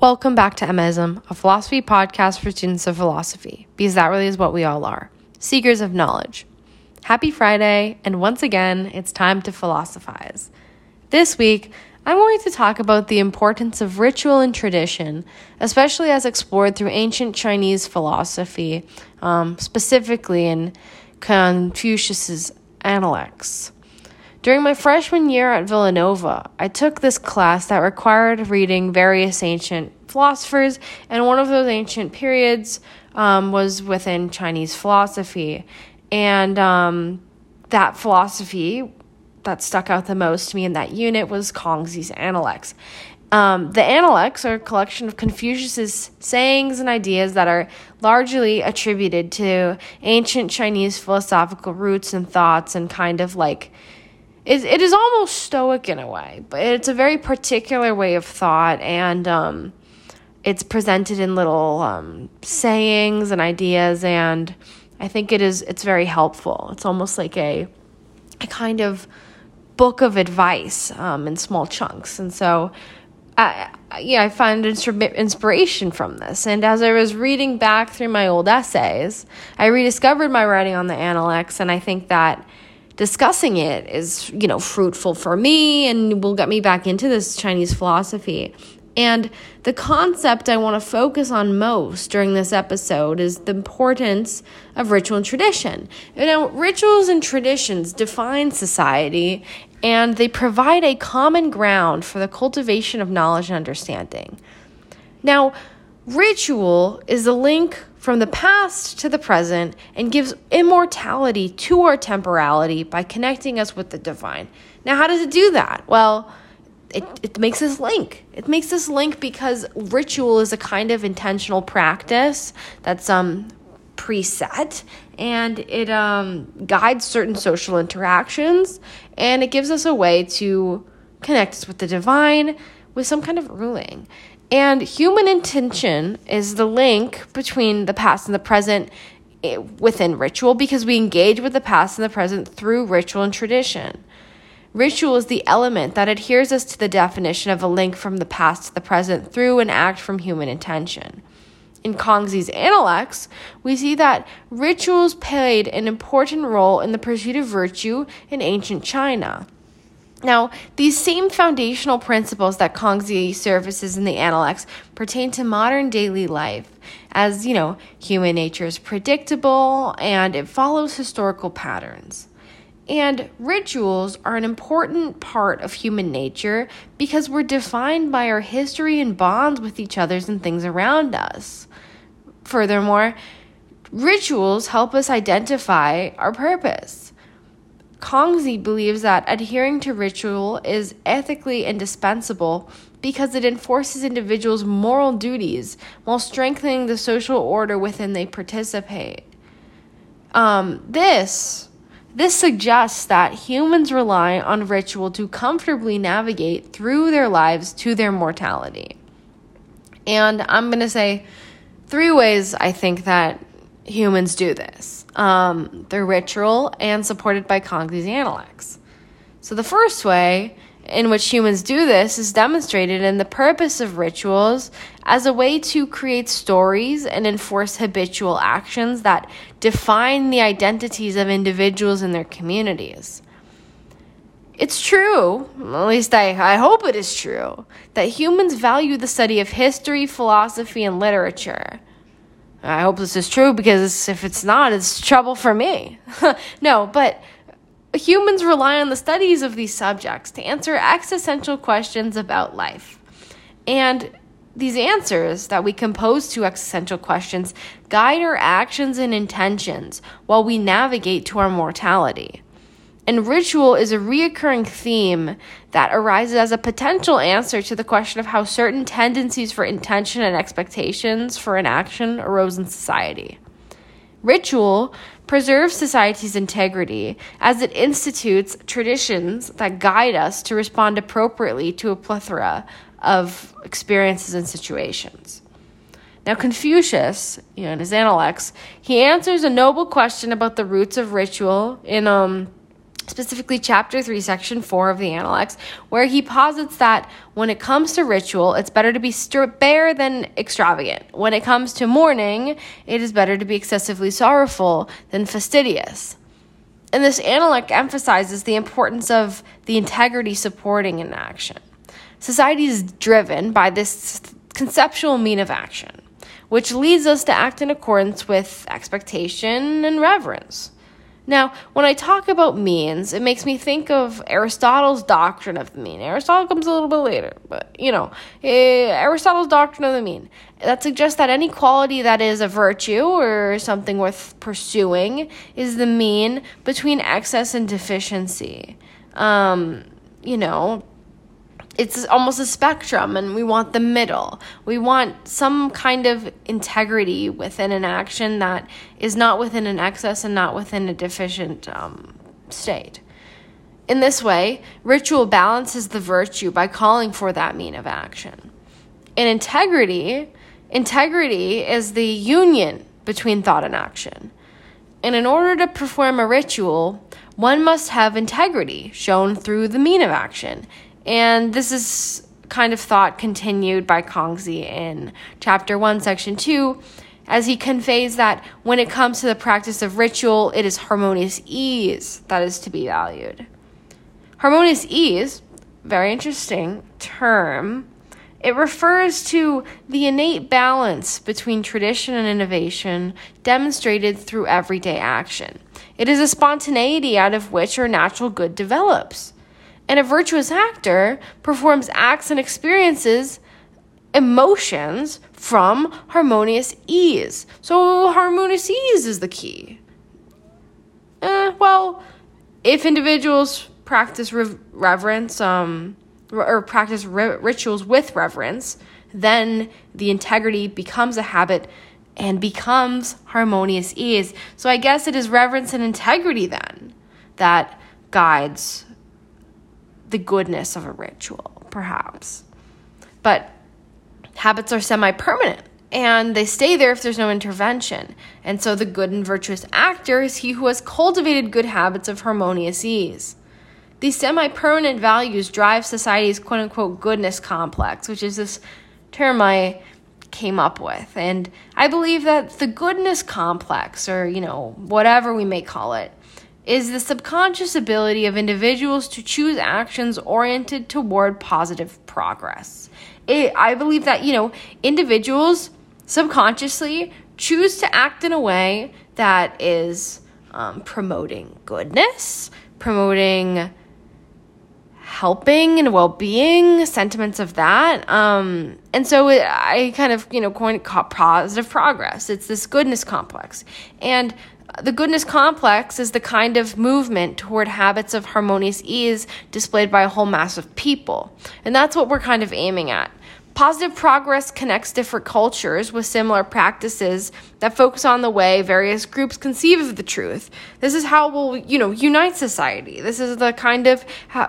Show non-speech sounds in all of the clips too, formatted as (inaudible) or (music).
Welcome back to Emmaism, a philosophy podcast for students of philosophy, because that really is what we all are seekers of knowledge. Happy Friday, and once again, it's time to philosophize. This week, I'm going to talk about the importance of ritual and tradition, especially as explored through ancient Chinese philosophy, um, specifically in Confucius's Analects. During my freshman year at Villanova, I took this class that required reading various ancient philosophers, and one of those ancient periods um, was within Chinese philosophy. And um, that philosophy that stuck out the most to me in that unit was Kongzi's Analects. Um, the Analects are a collection of Confucius's sayings and ideas that are largely attributed to ancient Chinese philosophical roots and thoughts and kind of like it, it is almost stoic in a way, but it's a very particular way of thought, and um, it's presented in little um, sayings and ideas, and I think it is it's very helpful. It's almost like a a kind of book of advice um, in small chunks, and so. I, yeah, I find inspiration from this. And as I was reading back through my old essays, I rediscovered my writing on the Analects, and I think that discussing it is, you know, fruitful for me and will get me back into this Chinese philosophy. And the concept I want to focus on most during this episode is the importance of ritual and tradition. You know, rituals and traditions define society and they provide a common ground for the cultivation of knowledge and understanding. Now, ritual is a link from the past to the present and gives immortality to our temporality by connecting us with the divine. Now, how does it do that? Well, it, it makes this link. It makes this link because ritual is a kind of intentional practice that's um preset and it um guides certain social interactions and it gives us a way to connect us with the divine with some kind of ruling. And human intention is the link between the past and the present eh, within ritual because we engage with the past and the present through ritual and tradition. Ritual is the element that adheres us to the definition of a link from the past to the present through an act from human intention. In Kongzi's Analects, we see that rituals played an important role in the pursuit of virtue in ancient China. Now, these same foundational principles that Kongzi surfaces in the Analects pertain to modern daily life, as, you know, human nature is predictable and it follows historical patterns. And rituals are an important part of human nature because we're defined by our history and bonds with each others and things around us. Furthermore, rituals help us identify our purpose. Kongzi believes that adhering to ritual is ethically indispensable because it enforces individuals' moral duties while strengthening the social order within they participate. Um, this this suggests that humans rely on ritual to comfortably navigate through their lives to their mortality. And I'm going to say three ways I think that humans do this. Um, they're ritual and supported by Kongzi's Analects. So the first way in which humans do this is demonstrated in the purpose of rituals as a way to create stories and enforce habitual actions that define the identities of individuals and their communities. It's true, at least I, I hope it is true, that humans value the study of history, philosophy, and literature. I hope this is true because if it's not, it's trouble for me. (laughs) no, but humans rely on the studies of these subjects to answer existential questions about life. And these answers that we compose to existential questions guide our actions and intentions while we navigate to our mortality. And ritual is a reoccurring theme that arises as a potential answer to the question of how certain tendencies for intention and expectations for an action arose in society. Ritual preserves society's integrity as it institutes traditions that guide us to respond appropriately to a plethora of experiences and situations. Now, Confucius, you know, in his Analects, he answers a noble question about the roots of ritual in um, specifically chapter 3 section 4 of the analects where he posits that when it comes to ritual it's better to be bare than extravagant. When it comes to mourning it is better to be excessively sorrowful than fastidious. And this analect emphasizes the importance of the integrity supporting an action. Society is driven by this conceptual mean of action which leads us to act in accordance with expectation and reverence now, when I talk about means, it makes me think of Aristotle's doctrine of the mean. Aristotle comes a little bit later, but you know, eh, Aristotle's doctrine of the mean that suggests that any quality that is a virtue or something worth pursuing is the mean between excess and deficiency. Um, you know, it's almost a spectrum and we want the middle. We want some kind of integrity within an action that is not within an excess and not within a deficient um, state. In this way, ritual balances the virtue by calling for that mean of action. In integrity, integrity is the union between thought and action. And in order to perform a ritual, one must have integrity shown through the mean of action and this is kind of thought continued by Kongzi in chapter 1, section 2, as he conveys that when it comes to the practice of ritual, it is harmonious ease that is to be valued. Harmonious ease, very interesting term. It refers to the innate balance between tradition and innovation demonstrated through everyday action. It is a spontaneity out of which our natural good develops. And a virtuous actor performs acts and experiences emotions from harmonious ease. So, harmonious ease is the key. Eh, well, if individuals practice re- reverence, um, or practice ri- rituals with reverence, then the integrity becomes a habit and becomes harmonious ease. So I guess it is reverence and integrity then that guides the goodness of a ritual, perhaps. But habits are semi permanent and they stay there if there's no intervention. And so the good and virtuous actor is he who has cultivated good habits of harmonious ease. These semi permanent values drive society's quote unquote goodness complex, which is this term I came up with. And I believe that the goodness complex, or, you know, whatever we may call it, is the subconscious ability of individuals to choose actions oriented toward positive progress. It, I believe that, you know, individuals subconsciously choose to act in a way that is um, promoting goodness, promoting helping and well-being sentiments of that um, and so it, i kind of you know coined positive progress it's this goodness complex and the goodness complex is the kind of movement toward habits of harmonious ease displayed by a whole mass of people. And that's what we're kind of aiming at. Positive progress connects different cultures with similar practices that focus on the way various groups conceive of the truth. This is how we'll, you know, unite society. This is the kind of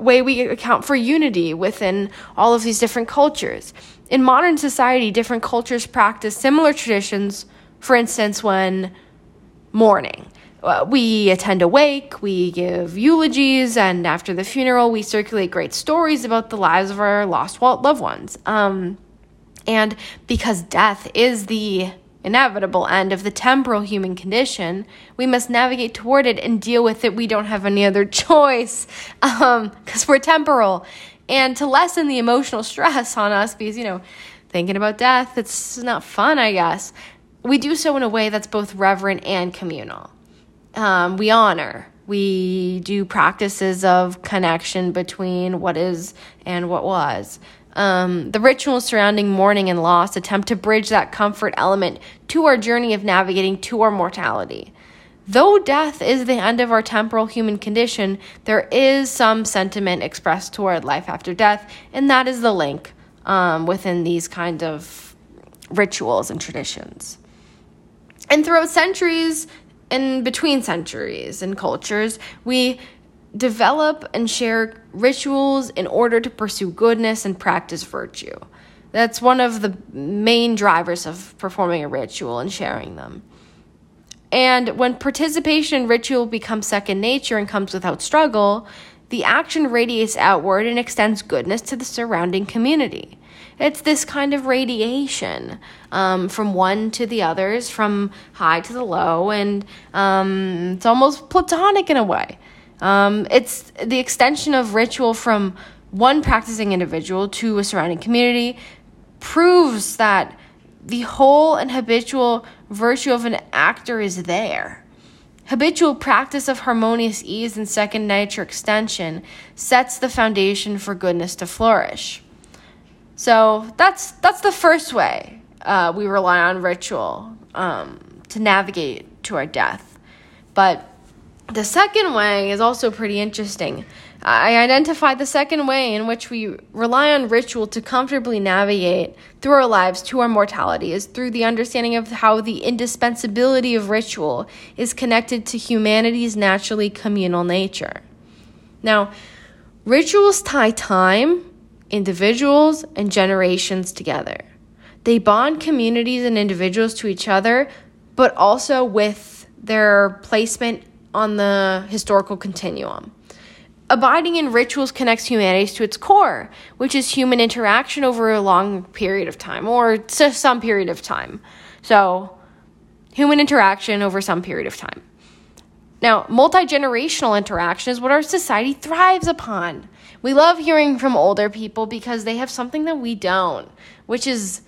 way we account for unity within all of these different cultures. In modern society, different cultures practice similar traditions. For instance, when mourning. Uh, we attend a wake, we give eulogies, and after the funeral, we circulate great stories about the lives of our lost loved ones. Um, and because death is the inevitable end of the temporal human condition, we must navigate toward it and deal with it. We don't have any other (laughs) choice because um, we're temporal. And to lessen the emotional (laughs) stress on us, because, you know, thinking about death, it's not fun, I guess we do so in a way that's both reverent and communal. Um, we honor. We do practices of connection between what is and what was. Um, the rituals surrounding mourning and loss attempt to bridge that comfort element to our journey of navigating to our mortality. Though death is the end of our temporal human condition, there is some sentiment expressed toward life after death, and that is the link um, within these kind of rituals and traditions. And throughout centuries and between centuries and cultures, we develop and share rituals in order to pursue goodness and practice virtue. That's one of the main drivers of performing a ritual and sharing them. And when participation in ritual becomes second nature and comes without struggle, the action radiates outward and extends goodness to the surrounding community. It's this kind of radiation um, from one to the others, from high to the low, and um, it's almost platonic in a way. Um, it's the extension of ritual from one practicing individual to a surrounding community, proves that the whole and habitual virtue of an actor is there. Habitual practice of harmonious ease and second nature extension sets the foundation for goodness to flourish. So that's that's the first way uh, we rely on ritual um, to navigate to our death. But the second way is also pretty interesting. I identified the second way in which we rely on ritual to comfortably navigate through our lives to our mortality is through the understanding of how the indispensability of ritual is connected to humanity's naturally communal nature. Now, rituals tie time, individuals, and generations together. They bond communities and individuals to each other, but also with their placement on the historical continuum. Abiding in rituals connects humanity to its core, which is human interaction over a long period of time or some period of time. So, human interaction over some period of time. Now, multi generational interaction is what our society thrives upon. We love hearing from older people because they have something that we don't, which is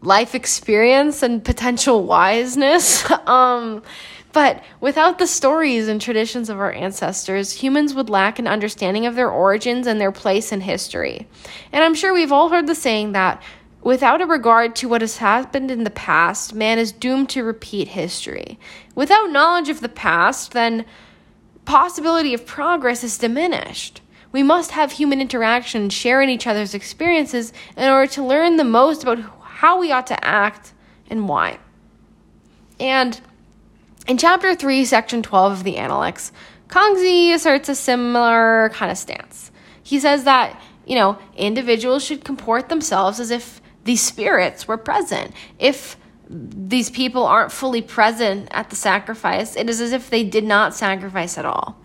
life experience and potential wiseness. (laughs) um, but without the stories and traditions of our ancestors, humans would lack an understanding of their origins and their place in history. And I'm sure we've all heard the saying that without a regard to what has happened in the past, man is doomed to repeat history. Without knowledge of the past, then possibility of progress is diminished. We must have human interaction, share in each other's experiences in order to learn the most about how we ought to act and why. And in chapter 3, section 12 of the Analects, Kongzi asserts a similar kind of stance. He says that, you know, individuals should comport themselves as if these spirits were present. If these people aren't fully present at the sacrifice, it is as if they did not sacrifice at all.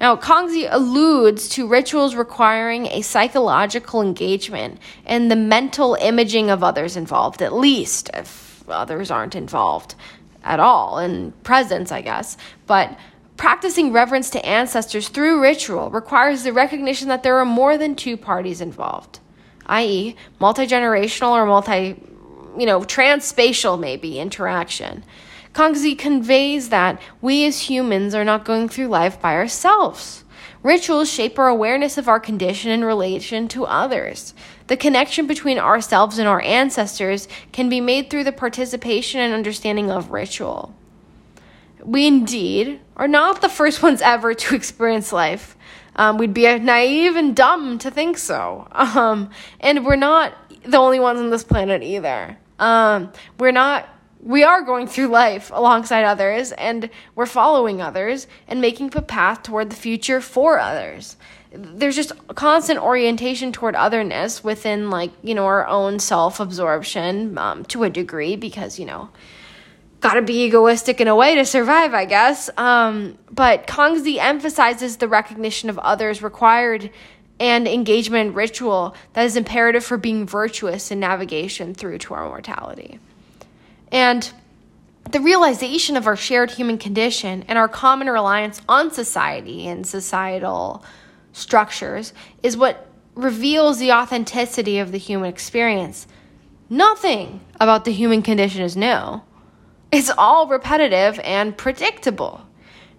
Now, Kongzi alludes to rituals requiring a psychological engagement and the mental imaging of others involved, at least if others aren't involved at all in presence, I guess. But practicing reverence to ancestors through ritual requires the recognition that there are more than two parties involved, i.e., multi generational or multi, you know, transspatial maybe interaction. Kongzi conveys that we as humans are not going through life by ourselves. Rituals shape our awareness of our condition in relation to others. The connection between ourselves and our ancestors can be made through the participation and understanding of ritual. We indeed are not the first (laughs) ones ever to experience life. Um, we'd be naive and dumb to think so. (laughs) Um, and we're not the only ones on this planet either. Um, we're not we are going through life alongside others and we're following others and making a path toward the future for others there's just constant orientation toward otherness within like you know our own self-absorption um, to a degree because you know gotta be egoistic in a way to survive i guess. Um, but kongzi emphasizes the recognition of others required and engagement in ritual that is imperative for being virtuous in navigation through to our mortality. And the realization of our shared human condition and our common reliance on society and societal structures is what reveals the authenticity of the human experience. Nothing about the human condition is new. It's all repetitive and predictable.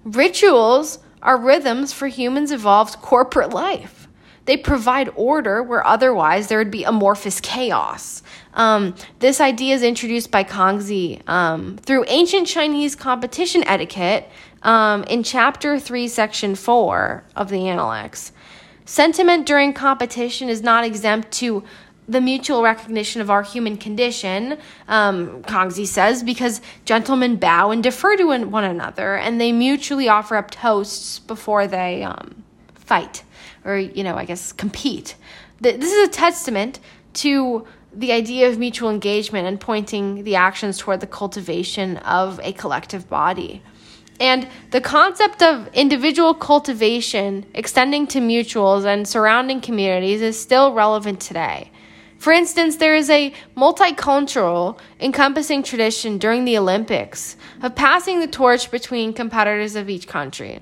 Rituals are rhythms for humans' evolved corporate life. They provide order where otherwise there would be amorphous chaos. Um, this idea is introduced by Kongzi um, through ancient Chinese competition etiquette um, in Chapter 3, Section 4 of the Analects. Sentiment during competition is not exempt to the mutual recognition of our human condition, um, Kongzi says, because gentlemen bow and defer to one another, and they mutually offer up toasts before they um, fight or, you know, I guess compete. This is a testament to the idea of mutual engagement and pointing the actions toward the cultivation of a collective body. And the concept of individual cultivation extending to mutuals and surrounding communities is still relevant today. For instance, there is a multicultural, encompassing tradition during the Olympics of passing the torch between competitors of each country.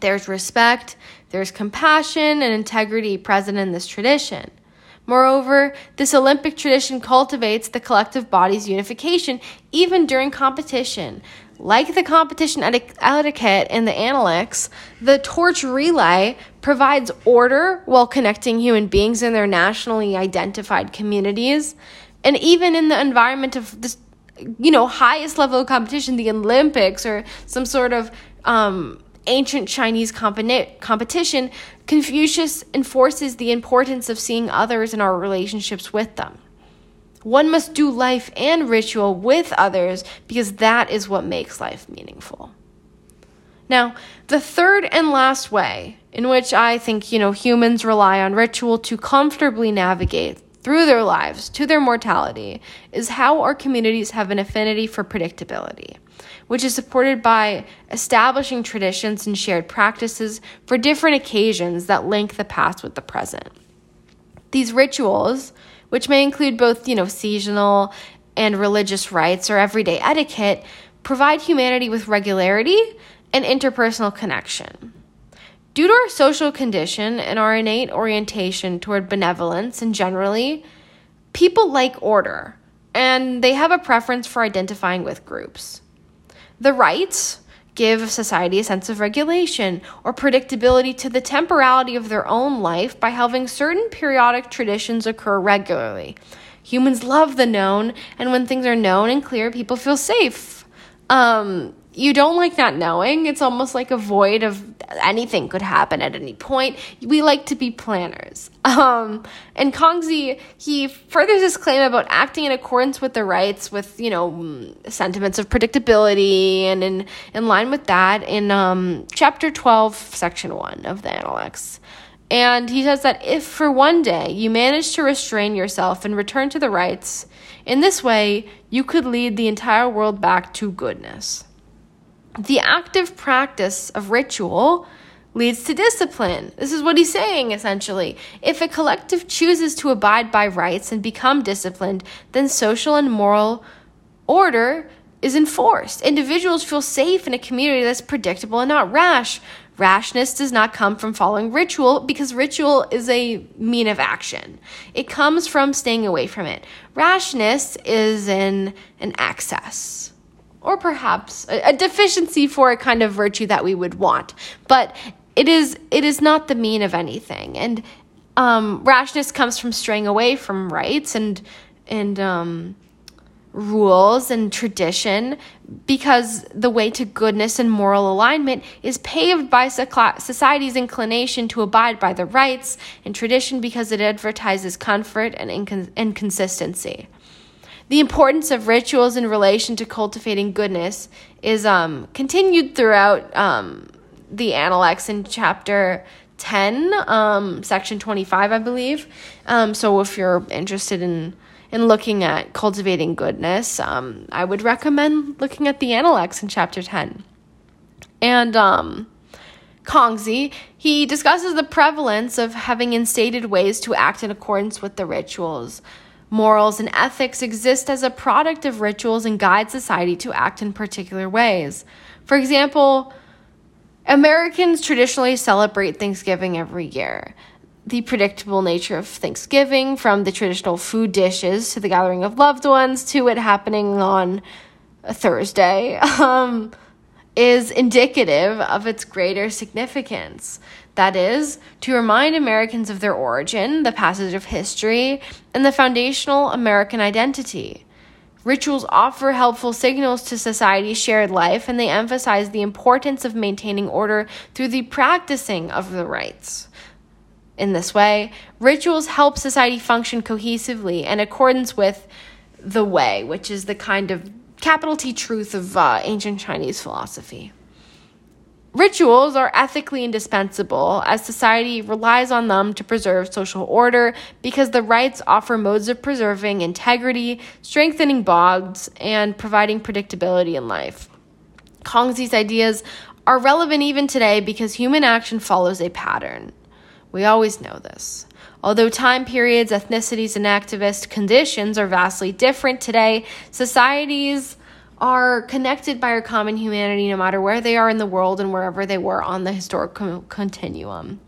There's respect, there's compassion, and integrity present in this tradition. Moreover, this Olympic tradition cultivates the collective body's unification even during competition, like the competition etiquette in the Analects, the torch relay provides order while connecting human beings in their nationally identified communities. And even in the environment of this, you know, highest level of competition, the Olympics or some sort of um, ancient Chinese competition, Confucius enforces the importance of seeing others in our relationships with them. One must do life and ritual with others because that is what makes life meaningful. Now, the third and last way in which I think, you know, humans rely on ritual to comfortably navigate through their lives to their mortality is how our communities have an affinity for predictability, which is supported by establishing traditions and shared practices for different occasions that link the past with the present. These rituals, which may include both, you know, seasonal and religious rites or everyday etiquette, provide humanity with regularity and interpersonal connection. Due to our social condition and our innate orientation toward benevolence and generally, people like order and they have a preference for identifying with groups. The rites, give society a sense of regulation or predictability to the temporality of their own life by having certain periodic traditions occur regularly. Humans love the known, and when things are known and clear, people feel safe. Um, you don't like not knowing. It's almost like a void of anything could happen at any point. We like to be planners. (laughs) Um, and Kongzi, he furthers his claim about acting in accordance with the rites, with, you know, sentiments of predictability, and in, in line with that in um, chapter 12, section 1 of the Analects. And he says that if for one day you manage to restrain yourself and return to the rites, in this way you could lead the entire world back to goodness. The active practice of ritual leads to discipline. This is what he's saying essentially. If a collective chooses to abide by rites and become disciplined, then social and moral order is enforced. Individuals feel safe in a community that's predictable and not rash. Rashness does not come from following ritual because ritual is a mean of action. It comes from staying away from it. Rashness is in an excess or perhaps a, a deficiency for a kind of virtue that we would want. But it is it is not the mean of anything. And um, rashness comes from straying away from rites and and um, rules and tradition because the way to goodness and moral alignment is paved by society's inclination to abide by the rites and tradition because it advertises comfort and, incon- and consistency. The importance of rituals in relation to cultivating goodness is um, continued throughout um, the Analects in chapter 10, um, section 25, I believe. Um, so if you're interested in in looking at cultivating goodness, um, I would recommend looking at the Analects in chapter 10. And um, Kongzi, he discusses the prevalence of having instated ways to act in accordance with the rituals. Morals and ethics exist as a product of rituals and guide society to act in particular ways. For example, Americans traditionally celebrate Thanksgiving every year. The predictable nature of Thanksgiving, from the traditional food dishes to the gathering of loved ones to it happening on a Thursday, (laughs) um, is indicative of its greater significance. That is, to remind Americans of their origin, the passage of history, and the foundational American identity. Rituals offer helpful signals to society's shared life, and they emphasize the importance of maintaining order through the practicing of the rites. In this way, rituals help society function cohesively in accordance with the way, which is the kind of capital T truth of uh, ancient Chinese philosophy. Rituals are ethically indispensable as society relies on them to preserve social order because the rites offer modes of preserving integrity, strengthening bonds, and providing predictability in life. Kongzi's ideas are relevant even today because human action follows a pattern. We always know this. Although time periods, ethnicities, and activist conditions are vastly different today, societies are connected by our common humanity no matter where they are in the world and wherever they were on the historical continuum.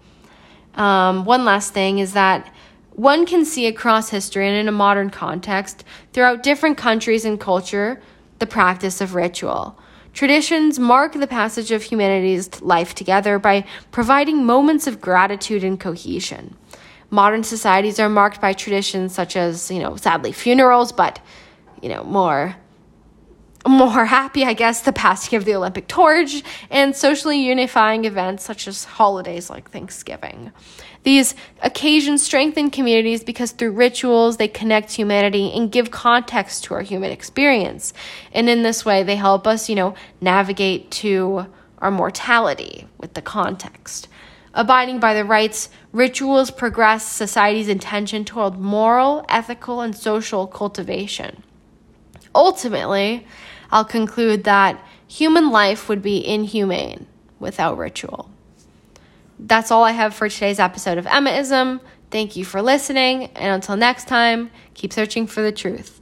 Um, one last thing is that one can see across history and in a modern context, throughout different countries and culture, the practice of ritual. Traditions mark the passage of humanity's life together by providing moments of gratitude and cohesion. Modern societies are marked by traditions such as, you know, sadly, funerals, but, you know, more more happy, I guess, the passing of the Olympic torch and socially unifying events such as holidays like Thanksgiving. These occasions strengthen communities because through rituals they connect humanity and give context to our human experience. And in this way, they help us, you know, navigate to our mortality with the context. Abiding by the rites, rituals progress society's intention toward moral, ethical, and social cultivation. Ultimately, I'll conclude that human life would be inhumane without ritual. That's all I have for today's episode of Emmaism. Thank you for listening, and until next time, keep searching for the truth.